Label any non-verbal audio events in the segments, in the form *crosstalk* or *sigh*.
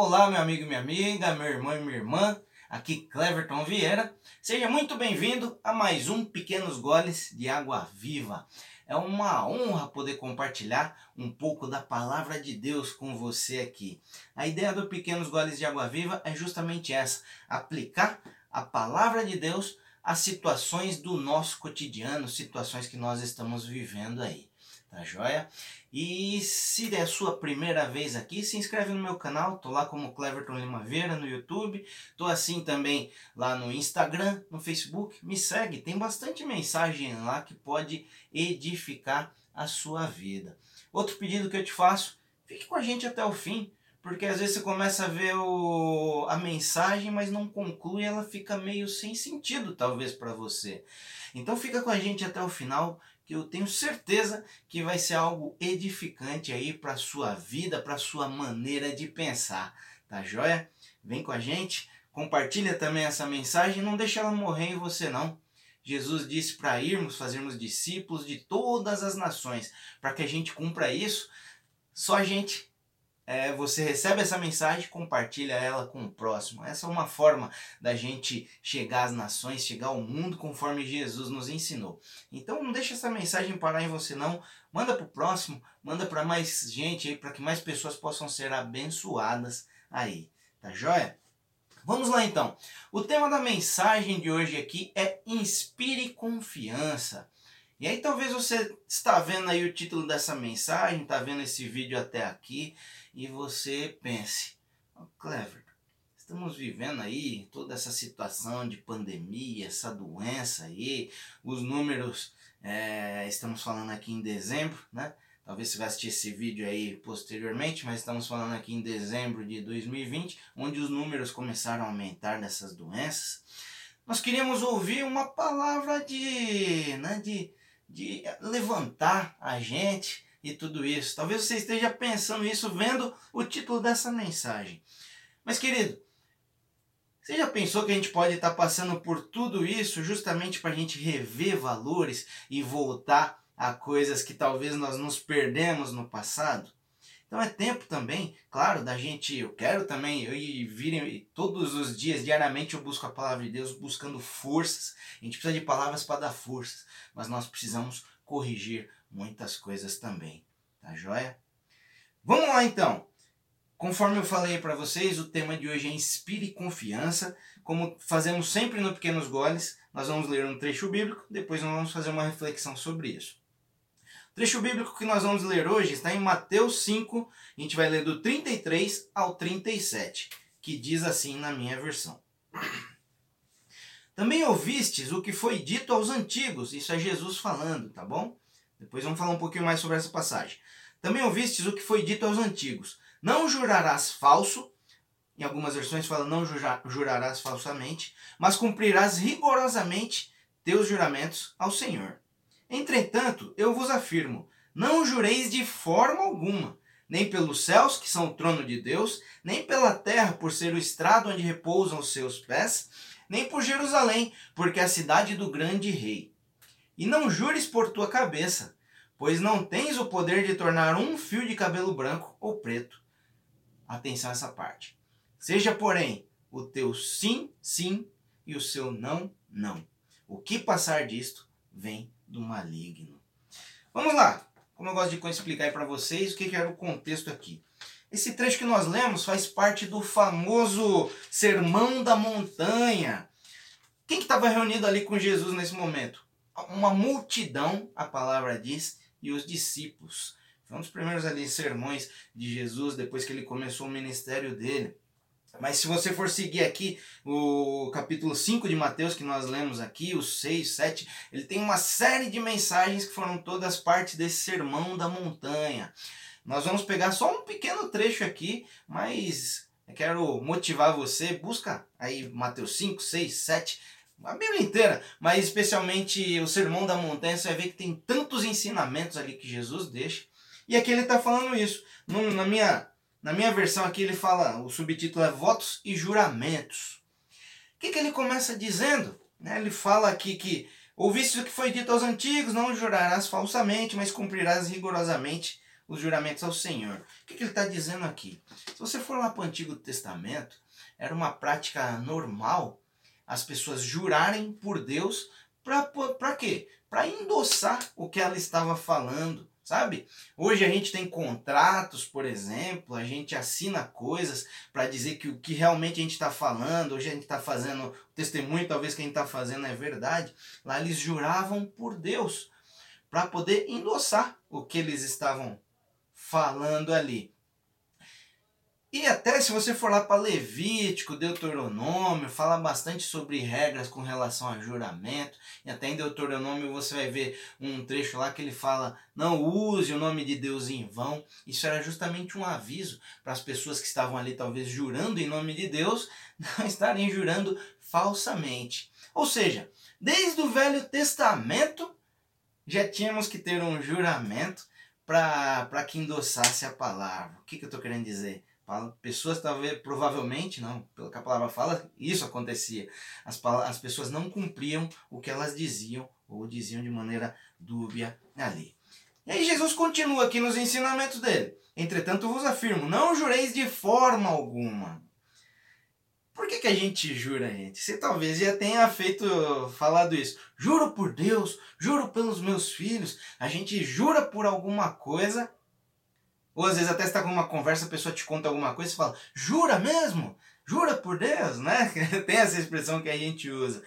Olá, meu amigo e minha amiga, meu irmão e minha irmã, aqui Cleverton Vieira. Seja muito bem-vindo a mais um Pequenos Goles de Água Viva. É uma honra poder compartilhar um pouco da palavra de Deus com você aqui. A ideia do Pequenos Goles de Água Viva é justamente essa: aplicar a palavra de Deus às situações do nosso cotidiano, situações que nós estamos vivendo aí tá joia? E se é a sua primeira vez aqui, se inscreve no meu canal, tô lá como Cleverton Limaveira no YouTube, tô assim também lá no Instagram, no Facebook, me segue, tem bastante mensagem lá que pode edificar a sua vida. Outro pedido que eu te faço, fique com a gente até o fim, porque às vezes você começa a ver o, a mensagem, mas não conclui, ela fica meio sem sentido talvez para você. Então fica com a gente até o final, que eu tenho certeza que vai ser algo edificante aí para sua vida, para sua maneira de pensar, tá joia? Vem com a gente, compartilha também essa mensagem, não deixa ela morrer em você não. Jesus disse para irmos fazermos discípulos de todas as nações. Para que a gente cumpra isso, só a gente é, você recebe essa mensagem, compartilha ela com o próximo. Essa é uma forma da gente chegar às nações, chegar ao mundo conforme Jesus nos ensinou. Então não deixa essa mensagem parar em você não. Manda para o próximo, manda para mais gente aí, para que mais pessoas possam ser abençoadas aí. Tá joia? Vamos lá então. O tema da mensagem de hoje aqui é Inspire confiança. E aí talvez você está vendo aí o título dessa mensagem, está vendo esse vídeo até aqui e você pense, oh, Clever, estamos vivendo aí toda essa situação de pandemia, essa doença aí, os números, é, estamos falando aqui em dezembro, né? Talvez você vai assistir esse vídeo aí posteriormente, mas estamos falando aqui em dezembro de 2020, onde os números começaram a aumentar dessas doenças. Nós queríamos ouvir uma palavra de, né, de de levantar a gente e tudo isso. Talvez você esteja pensando isso vendo o título dessa mensagem. Mas, querido, você já pensou que a gente pode estar passando por tudo isso justamente para a gente rever valores e voltar a coisas que talvez nós nos perdemos no passado? Então é tempo também, claro, da gente. Eu quero também, eu vir todos os dias, diariamente, eu busco a palavra de Deus, buscando forças. A gente precisa de palavras para dar forças, mas nós precisamos corrigir muitas coisas também, tá joia? Vamos lá então. Conforme eu falei para vocês, o tema de hoje é Inspire Confiança. Como fazemos sempre no Pequenos Goles, nós vamos ler um trecho bíblico, depois nós vamos fazer uma reflexão sobre isso trecho bíblico que nós vamos ler hoje está em Mateus 5, a gente vai ler do 33 ao 37, que diz assim na minha versão. Também ouvistes o que foi dito aos antigos, isso é Jesus falando, tá bom? Depois vamos falar um pouquinho mais sobre essa passagem. Também ouvistes o que foi dito aos antigos: Não jurarás falso, em algumas versões fala não jurarás falsamente, mas cumprirás rigorosamente teus juramentos ao Senhor. Entretanto, eu vos afirmo: não jureis de forma alguma, nem pelos céus, que são o trono de Deus, nem pela terra, por ser o estrado onde repousam os seus pés, nem por Jerusalém, porque é a cidade do grande rei. E não jures por tua cabeça, pois não tens o poder de tornar um fio de cabelo branco ou preto. Atenção a essa parte. Seja, porém, o teu sim, sim, e o seu não, não. O que passar disto vem do maligno. Vamos lá. Como eu gosto de explicar para vocês o que, era o contexto aqui. Esse trecho que nós lemos faz parte do famoso Sermão da Montanha. Quem que estava reunido ali com Jesus nesse momento? Uma multidão, a palavra diz, e os discípulos. Foi um dos primeiros ali sermões de Jesus depois que ele começou o ministério dele. Mas se você for seguir aqui o capítulo 5 de Mateus, que nós lemos aqui, o 6, 7, ele tem uma série de mensagens que foram todas parte desse sermão da montanha. Nós vamos pegar só um pequeno trecho aqui, mas eu quero motivar você, busca aí Mateus 5, 6, 7, a Bíblia inteira, mas especialmente o Sermão da Montanha, você vai ver que tem tantos ensinamentos ali que Jesus deixa. E aqui ele está falando isso. na minha na minha versão aqui ele fala, o subtítulo é Votos e Juramentos. O que, que ele começa dizendo? Né? Ele fala aqui que ouviste o que foi dito aos antigos, não jurarás falsamente, mas cumprirás rigorosamente os juramentos ao Senhor. O que, que ele está dizendo aqui? Se você for lá para o Antigo Testamento, era uma prática normal as pessoas jurarem por Deus para quê? Para endossar o que ela estava falando, sabe? Hoje a gente tem contratos, por exemplo, a gente assina coisas para dizer que o que realmente a gente está falando, hoje a gente está fazendo testemunho, talvez que a gente está fazendo é verdade. Lá eles juravam por Deus para poder endossar o que eles estavam falando ali. E até se você for lá para Levítico, Deuteronômio, fala bastante sobre regras com relação a juramento. E até em Deuteronômio você vai ver um trecho lá que ele fala: não use o nome de Deus em vão. Isso era justamente um aviso para as pessoas que estavam ali, talvez jurando em nome de Deus, *laughs* não estarem jurando falsamente. Ou seja, desde o Velho Testamento já tínhamos que ter um juramento para que endossasse a palavra. O que, que eu estou querendo dizer? Pessoas talvez, provavelmente, não, pelo que a palavra fala, isso acontecia. As, as pessoas não cumpriam o que elas diziam, ou diziam de maneira dúbia ali. E aí Jesus continua aqui nos ensinamentos dele. Entretanto vos afirmo, não jureis de forma alguma. Por que, que a gente jura, gente? Você talvez já tenha feito, falado isso. Juro por Deus, juro pelos meus filhos. A gente jura por alguma coisa ou às vezes até está com uma conversa, a pessoa te conta alguma coisa e fala, jura mesmo? Jura por Deus, né? *laughs* Tem essa expressão que a gente usa.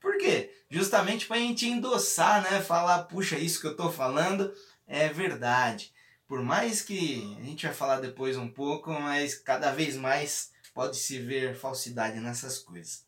Por quê? Justamente para a gente endossar, né? Falar, puxa, isso que eu estou falando é verdade. Por mais que a gente vai falar depois um pouco, mas cada vez mais pode se ver falsidade nessas coisas.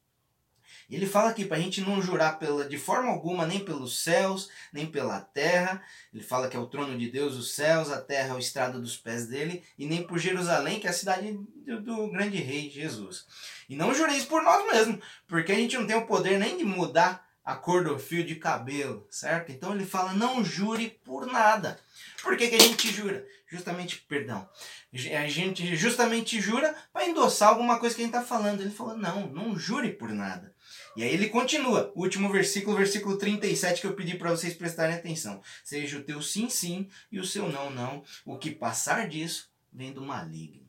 E ele fala aqui para a gente não jurar pela, de forma alguma nem pelos céus, nem pela terra. Ele fala que é o trono de Deus, os céus, a terra é o estrado dos pés dele, e nem por Jerusalém, que é a cidade do, do grande rei Jesus. E não jureis por nós mesmos, porque a gente não tem o poder nem de mudar a cor do fio de cabelo, certo? Então ele fala: não jure por nada. Por que, que a gente jura? Justamente, perdão, a gente justamente jura para endossar alguma coisa que a gente está falando. Ele falou: não, não jure por nada. E aí ele continua, último versículo, versículo 37 que eu pedi para vocês prestarem atenção. Seja o teu sim, sim e o seu não, não. O que passar disso vem do maligno.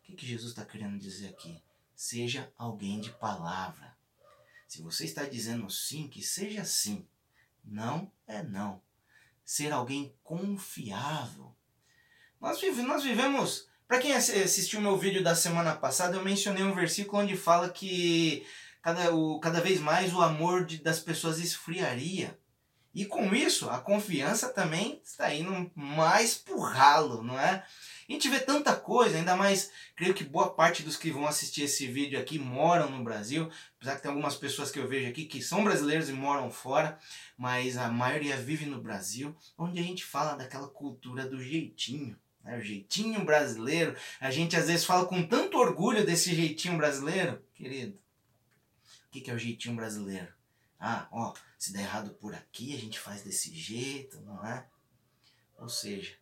O que, que Jesus está querendo dizer aqui? Seja alguém de palavra. Se você está dizendo sim, que seja sim. Não é não. Ser alguém confiável. Nós, vive, nós vivemos. Para quem assistiu meu vídeo da semana passada, eu mencionei um versículo onde fala que cada, o, cada vez mais o amor de, das pessoas esfriaria. E com isso, a confiança também está indo mais pro ralo, não é? A gente vê tanta coisa, ainda mais, creio que boa parte dos que vão assistir esse vídeo aqui moram no Brasil, apesar que tem algumas pessoas que eu vejo aqui que são brasileiros e moram fora, mas a maioria vive no Brasil, onde a gente fala daquela cultura do jeitinho. Né? O jeitinho brasileiro, a gente às vezes fala com tanto orgulho desse jeitinho brasileiro, querido que, que é o jeitinho brasileiro? Ah, ó, se der errado por aqui, a gente faz desse jeito, não é? Ou seja,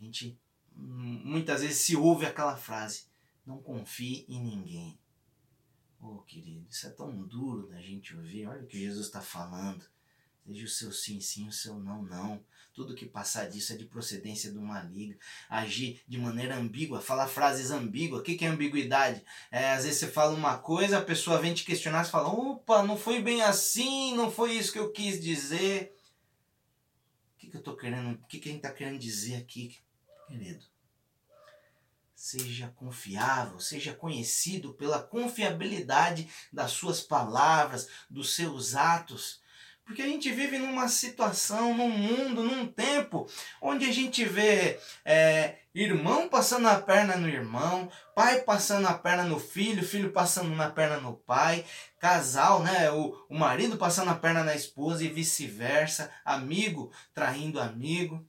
a gente muitas vezes se ouve aquela frase: não confie em ninguém. Oh, querido, isso é tão duro da gente ouvir. Olha o que Jesus está falando. Seja o seu sim, sim, o seu não, não. Tudo que passar disso é de procedência do maligno. Agir de maneira ambígua, falar frases ambíguas. O que, que é ambiguidade? É, às vezes você fala uma coisa, a pessoa vem te questionar e fala: opa, não foi bem assim, não foi isso que eu quis dizer. O que, que eu tô querendo? O que, que a gente está querendo dizer aqui, querido? Seja confiável, seja conhecido pela confiabilidade das suas palavras, dos seus atos. Porque a gente vive numa situação, num mundo, num tempo onde a gente vê é, irmão passando a perna no irmão, pai passando a perna no filho, filho passando na perna no pai, casal, né, o, o marido passando a perna na esposa e vice-versa, amigo traindo amigo.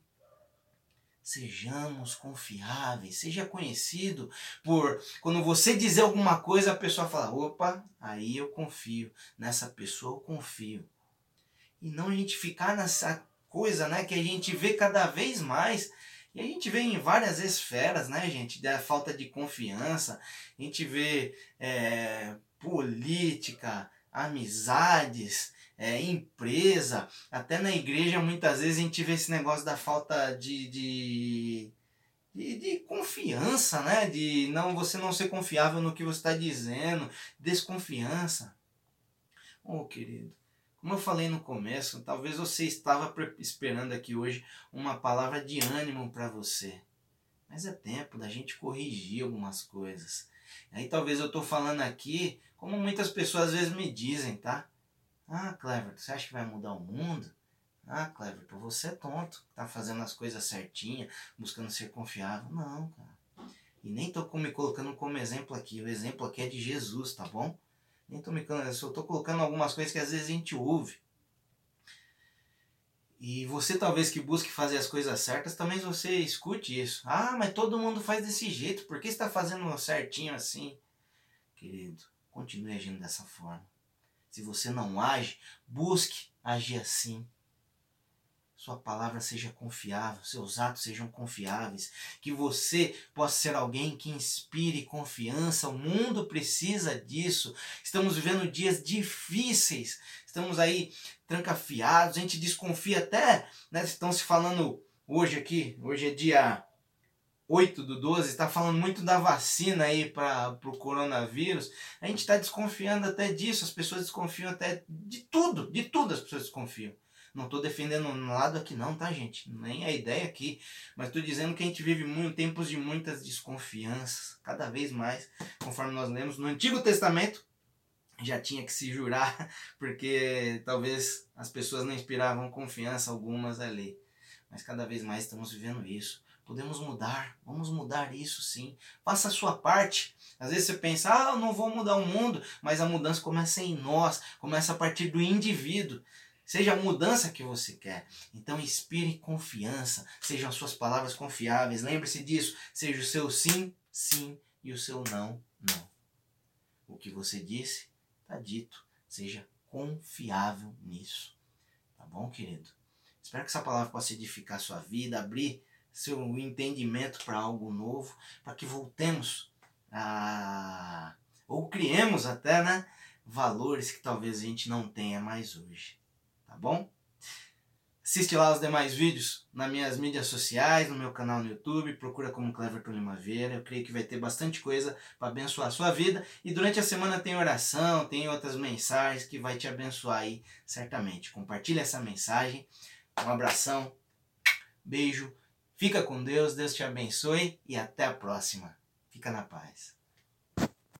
Sejamos confiáveis, seja conhecido por quando você dizer alguma coisa, a pessoa fala: opa, aí eu confio, nessa pessoa eu confio e não a gente ficar nessa coisa, né, que a gente vê cada vez mais e a gente vê em várias esferas, né, gente, da falta de confiança, a gente vê é, política, amizades, é, empresa, até na igreja, muitas vezes a gente vê esse negócio da falta de, de, de, de confiança, né? De não você não ser confiável no que você está dizendo, desconfiança. Oh, querido, como eu falei no começo, talvez você estava esperando aqui hoje uma palavra de ânimo para você. Mas é tempo da gente corrigir algumas coisas. Aí talvez eu estou falando aqui, como muitas pessoas às vezes me dizem, tá? Ah, Clever, você acha que vai mudar o mundo? Ah, Clever, você é tonto, tá fazendo as coisas certinha, buscando ser confiável. Não, cara. E nem tô me colocando como exemplo aqui. O exemplo aqui é de Jesus, tá bom? Nem tô me eu só tô colocando algumas coisas que às vezes a gente ouve. E você talvez que busque fazer as coisas certas, também você escute isso. Ah, mas todo mundo faz desse jeito, por que está fazendo certinho assim? Querido, continue agindo dessa forma. Se você não age, busque agir assim. Sua palavra seja confiável, seus atos sejam confiáveis, que você possa ser alguém que inspire confiança. O mundo precisa disso. Estamos vivendo dias difíceis, estamos aí trancafiados, a gente desconfia até, né? Estão se falando hoje aqui, hoje é dia 8 do 12, está falando muito da vacina aí para o coronavírus. A gente está desconfiando até disso, as pessoas desconfiam até de tudo, de tudo as pessoas desconfiam. Não estou defendendo um lado aqui não, tá gente? Nem a ideia aqui. Mas estou dizendo que a gente vive muito, tempos de muitas desconfianças, cada vez mais, conforme nós lemos no Antigo Testamento, já tinha que se jurar, *laughs* porque talvez as pessoas não inspiravam confiança algumas ali. Mas cada vez mais estamos vivendo isso. Podemos mudar, vamos mudar isso sim. Faça a sua parte. Às vezes você pensa, ah, eu não vou mudar o mundo, mas a mudança começa em nós, começa a partir do indivíduo. Seja a mudança que você quer. Então inspire confiança, sejam as suas palavras confiáveis. Lembre-se disso, seja o seu sim, sim e o seu não, não. O que você disse, está dito. Seja confiável nisso. Tá bom, querido? Espero que essa palavra possa edificar sua vida, abrir seu entendimento para algo novo, para que voltemos a. ou criemos até, né? Valores que talvez a gente não tenha mais hoje. Tá bom? Assiste lá os demais vídeos nas minhas mídias sociais, no meu canal no YouTube, procura como Cleverton Limaveira. Eu creio que vai ter bastante coisa para abençoar a sua vida. E durante a semana tem oração, tem outras mensagens que vai te abençoar aí, certamente. Compartilhe essa mensagem. Um abração, beijo Fica com Deus, Deus te abençoe e até a próxima. Fica na paz.